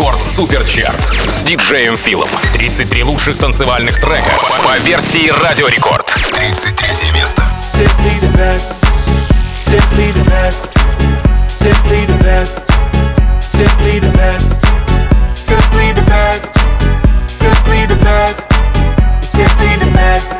Рекорд Суперчарт с диджеем Филом. 33 лучших танцевальных трека по версии Радио Рекорд. 33 место. Simply the best. Simply the best. Simply the best.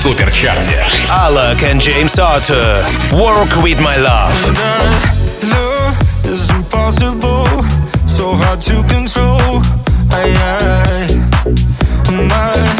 Суперчарте. Alok and James Arthur. Work with my love. Love is impossible, so hard to control. I, I, my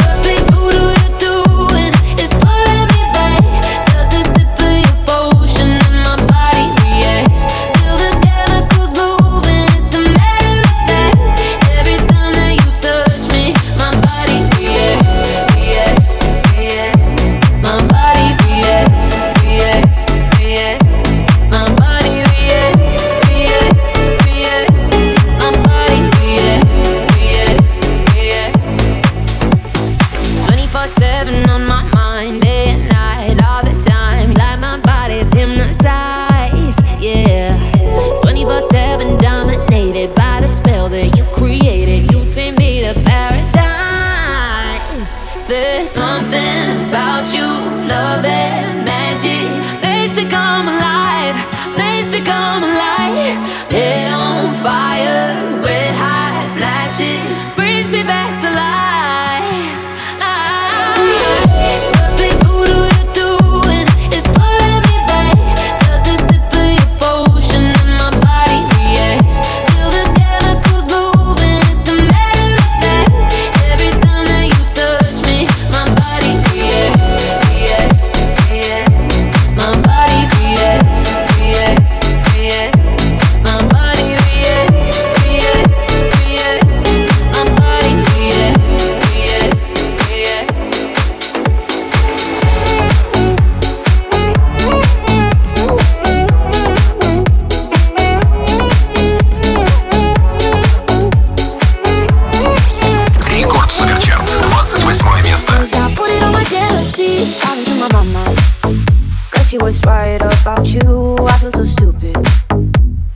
she was right about you. I feel so stupid.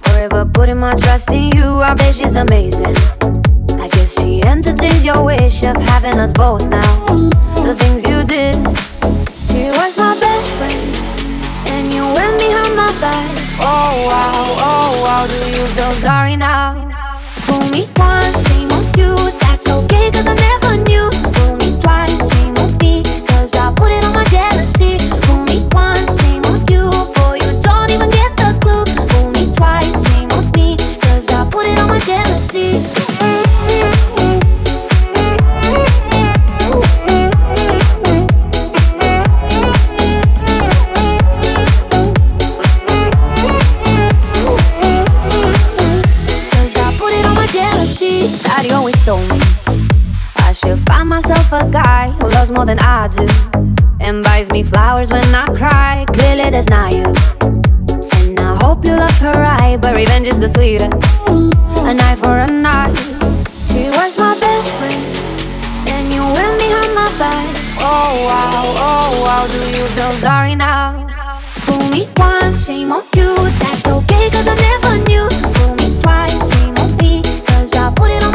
Forever putting my trust in you. I bet she's amazing. I guess she entertains your wish of having us both now. The things you did. She was my best friend, and you went behind my back. Oh wow, oh wow, do you feel sorry now? For me once, same on you. That's okay, cause I never a guy who loves more than I do and buys me flowers when I cry. Clearly, that's not you. And I hope you love her right, but revenge is the sweetest. A night for a night. She was my best friend, and you went behind my back. Oh wow, oh wow, do you feel sorry now? Fool me once, shame on you. That's okay, cause I never knew. Fool me twice, shame on me, cause I put it on.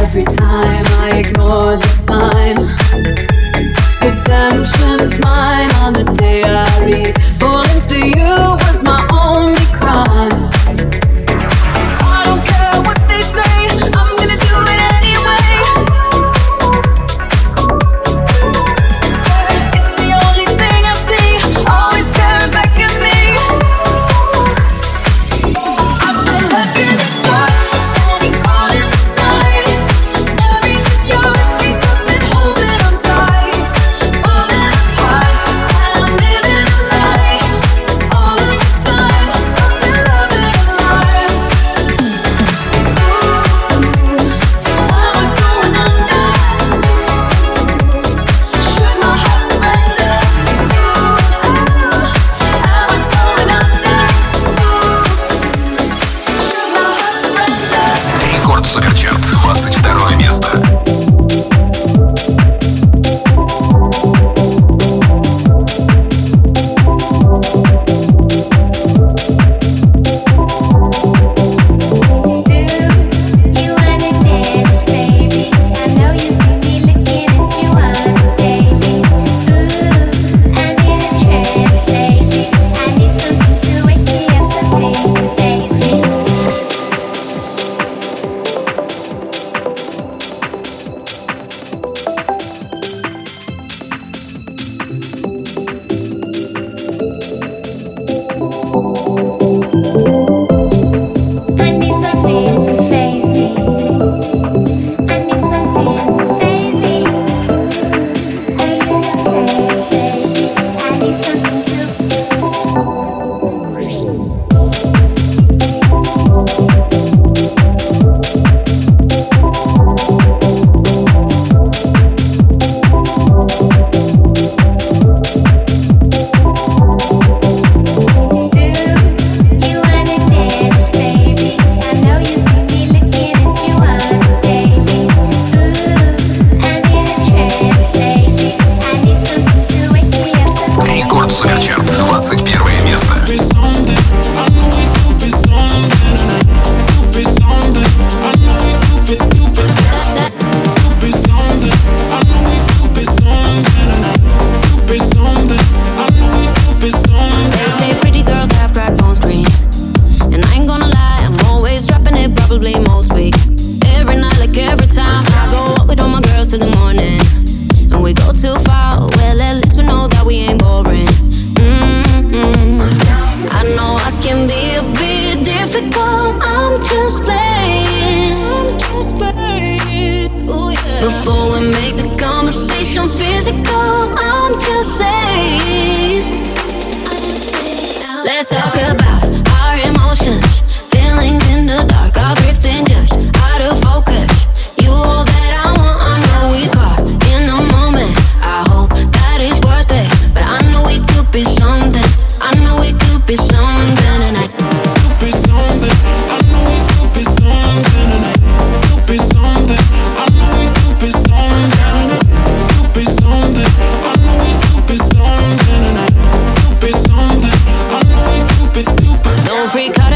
Every time I ignore the sign, redemption is mine on the day I leave.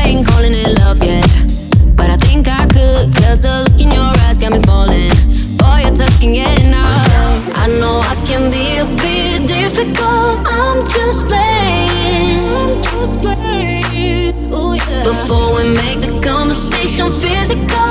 ain't calling it love yet. But I think I the look in your eyes got me falling. Your touch can get enough. I know I can be a bit difficult, I'm just playing. I'm just playing. Ooh, yeah. Before we make the conversation physical.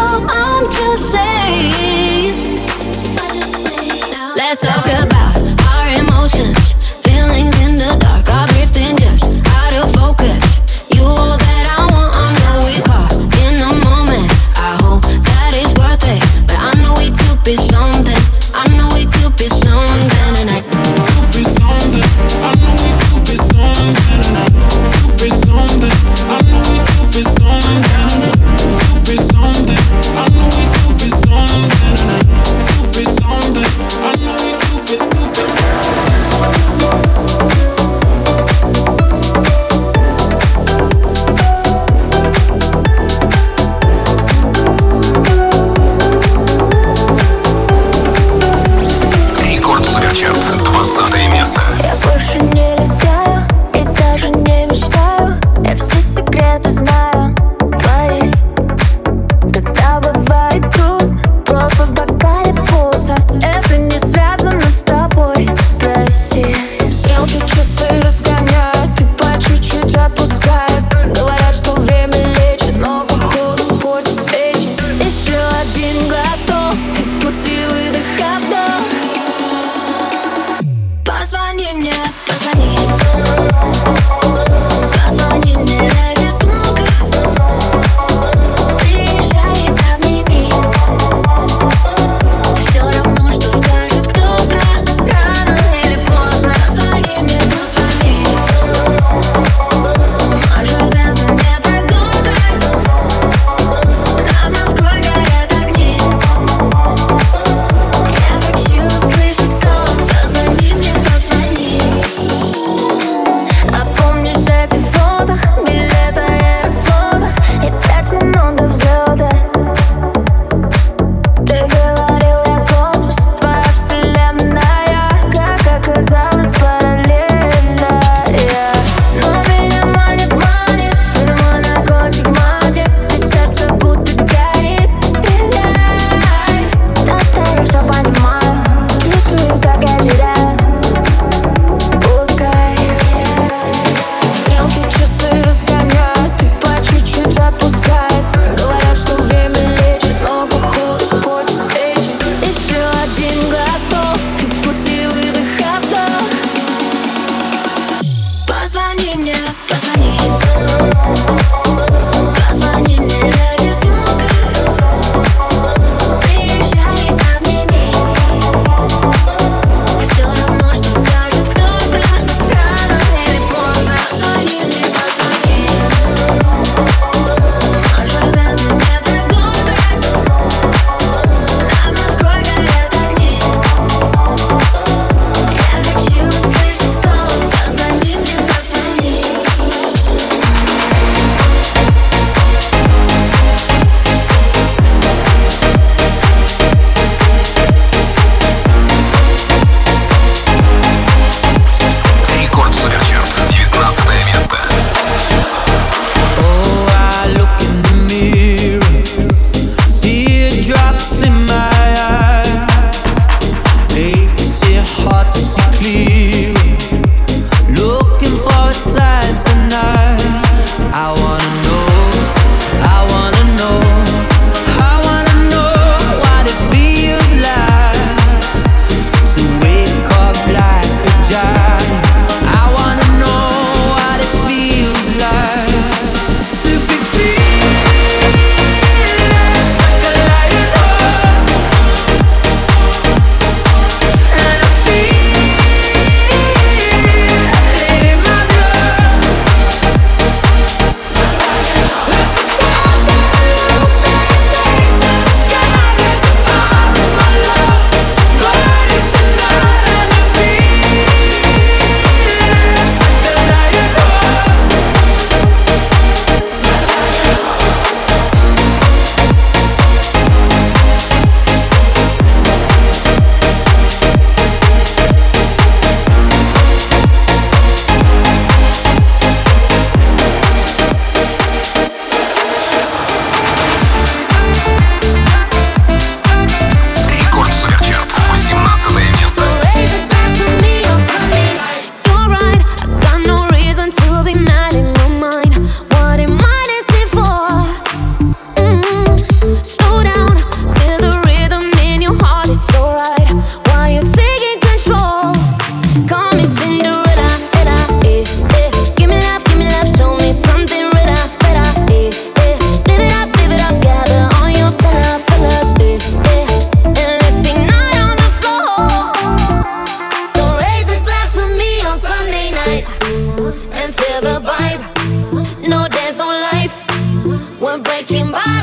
Breaking bottom.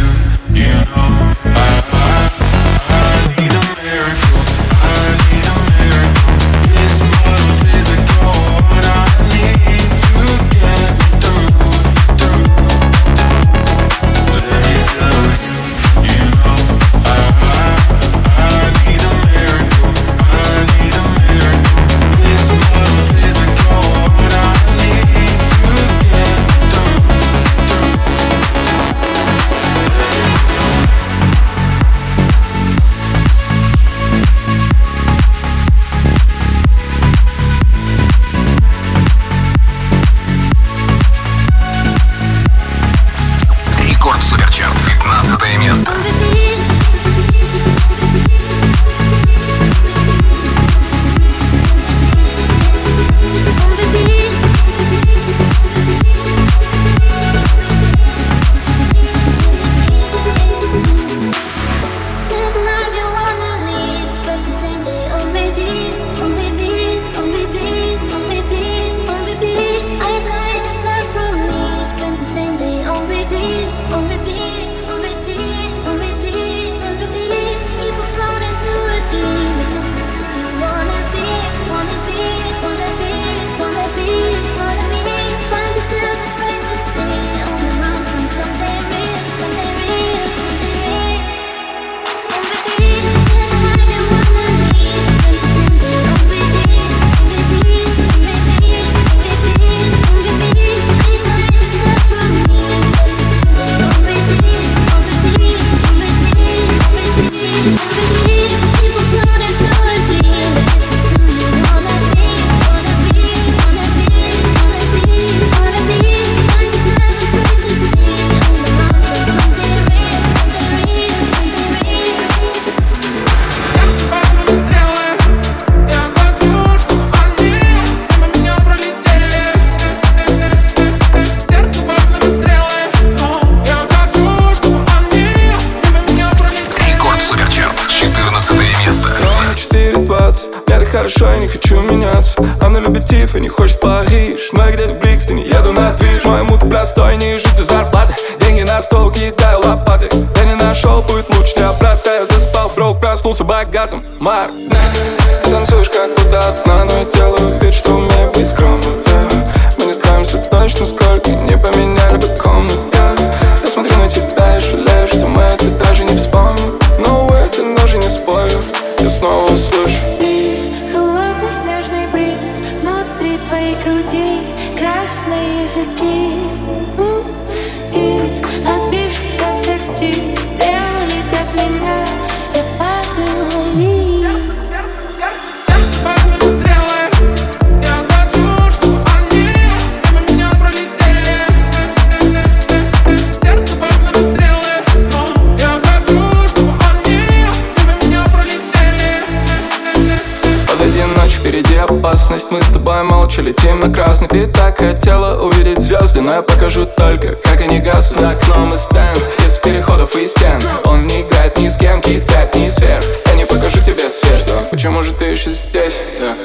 Покажу только, как они гаснут За окном и стенд, из переходов и стен Он не играет ни с кем, кидает ни сверх Я не покажу тебе свет, что Почему же ты еще здесь? Yeah.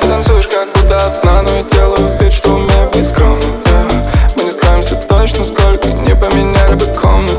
Ты танцуешь как будто одна Но я делаю вид, что умею быть скромным yeah. Мы не скроемся точно, сколько не поменяли бы комнат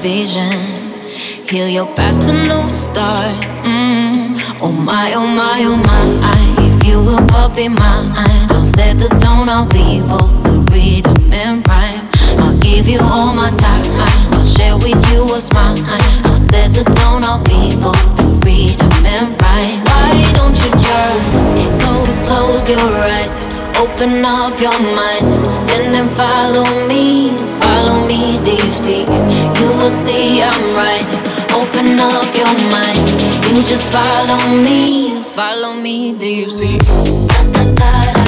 vision. Heal your past, a new start. Mm. Oh my, oh my, oh my. If you will puppy mine, I'll set the tone. I'll be both the rhythm and rhyme. I'll give you all my time. I'll share with you what's mine. I'll set the tone. I'll be both the rhythm and rhyme. Why don't you just go close your eyes, open up your mind, and then follow me, follow me deep sea. You will see I'm right. Open up your mind. You just follow me, follow me deep sea. You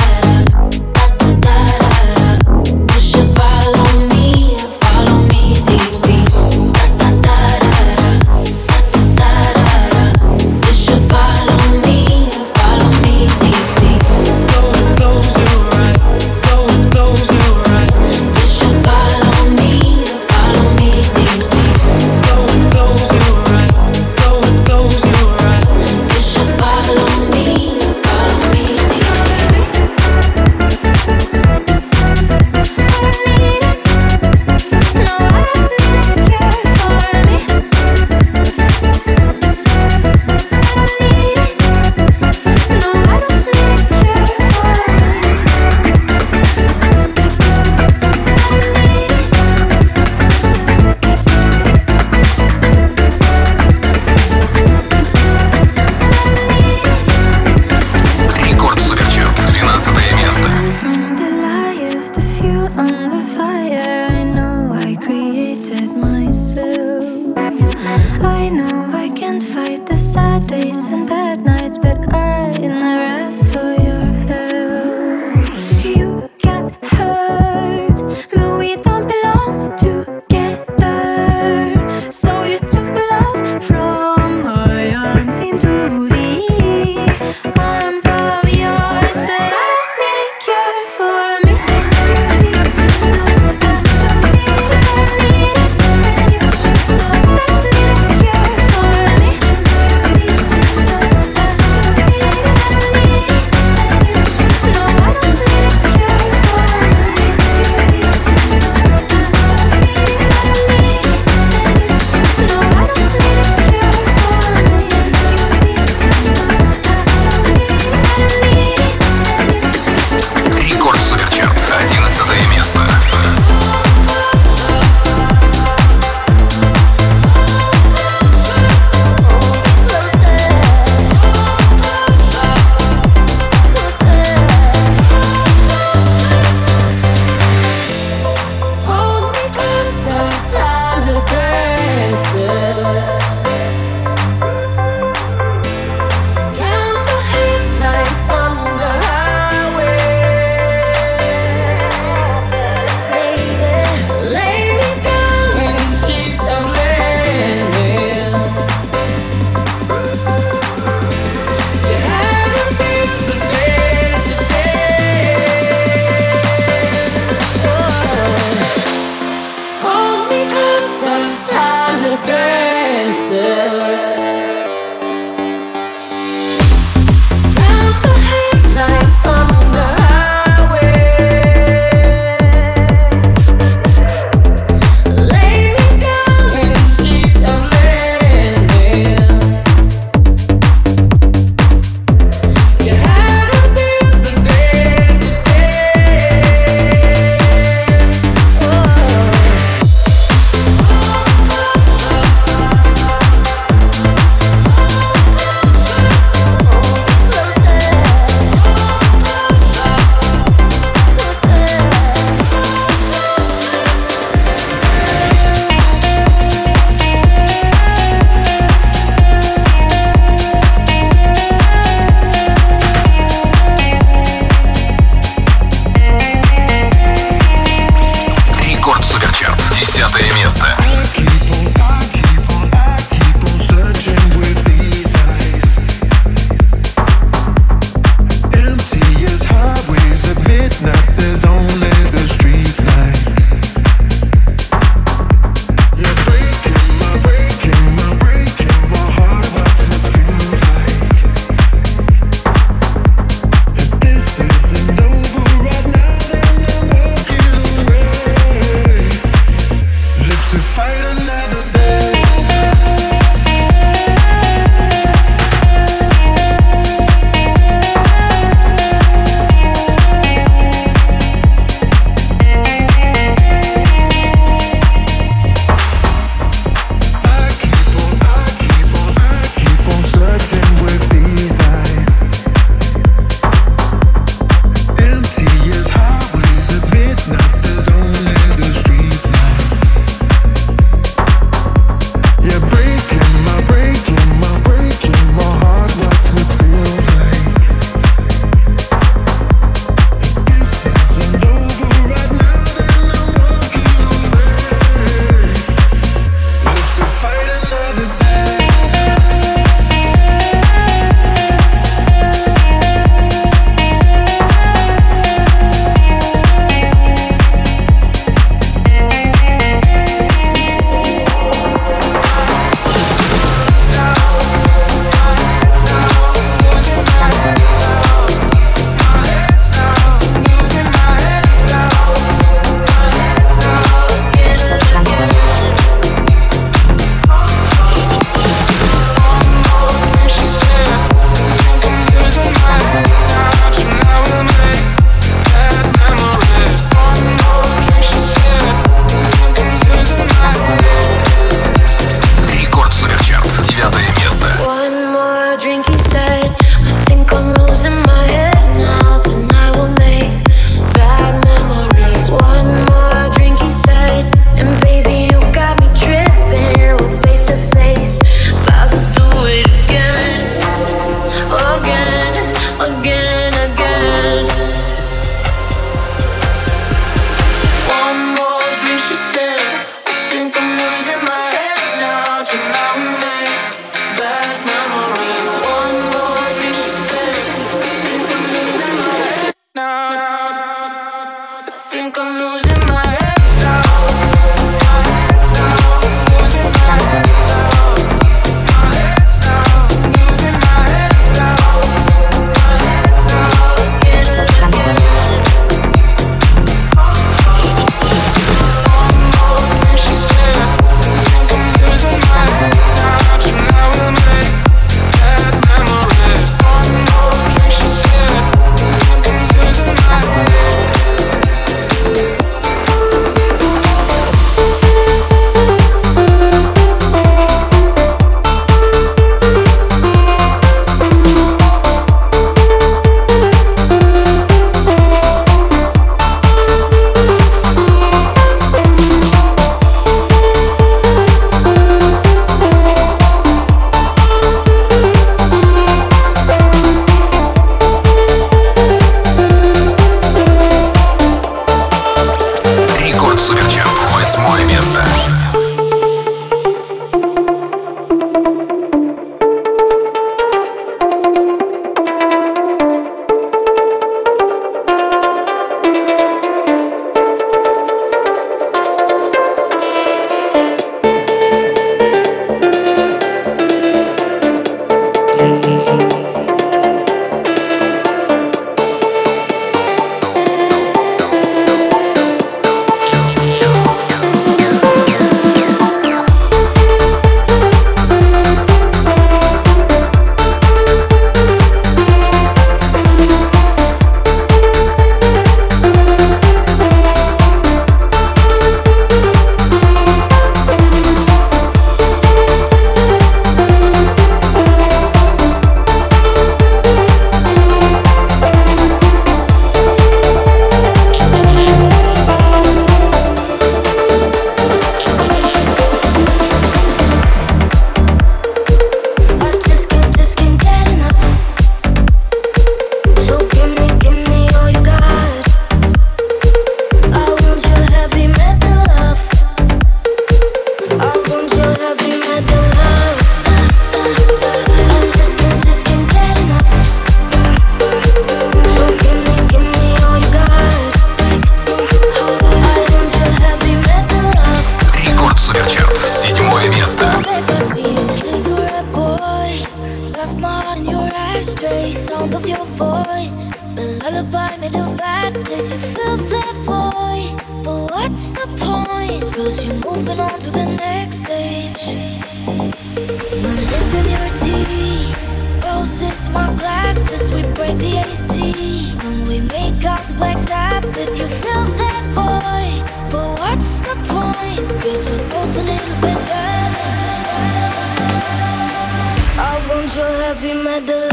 heavy